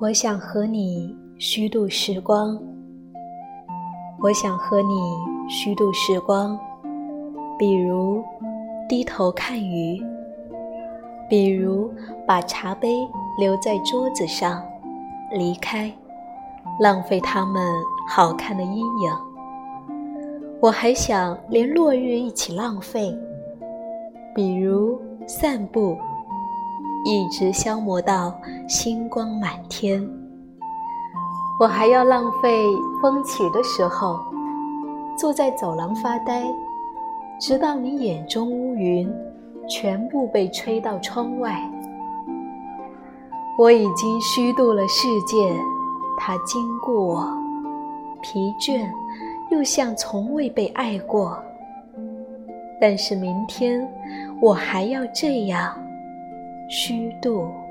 我想和你虚度时光，我想和你虚度时光，比如低头看鱼，比如把茶杯留在桌子上，离开，浪费它们好看的阴影。我还想连落日一起浪费，比如散步。一直消磨到星光满天，我还要浪费风起的时候，坐在走廊发呆，直到你眼中乌云全部被吹到窗外。我已经虚度了世界，它经过我，疲倦，又像从未被爱过。但是明天，我还要这样。虚度。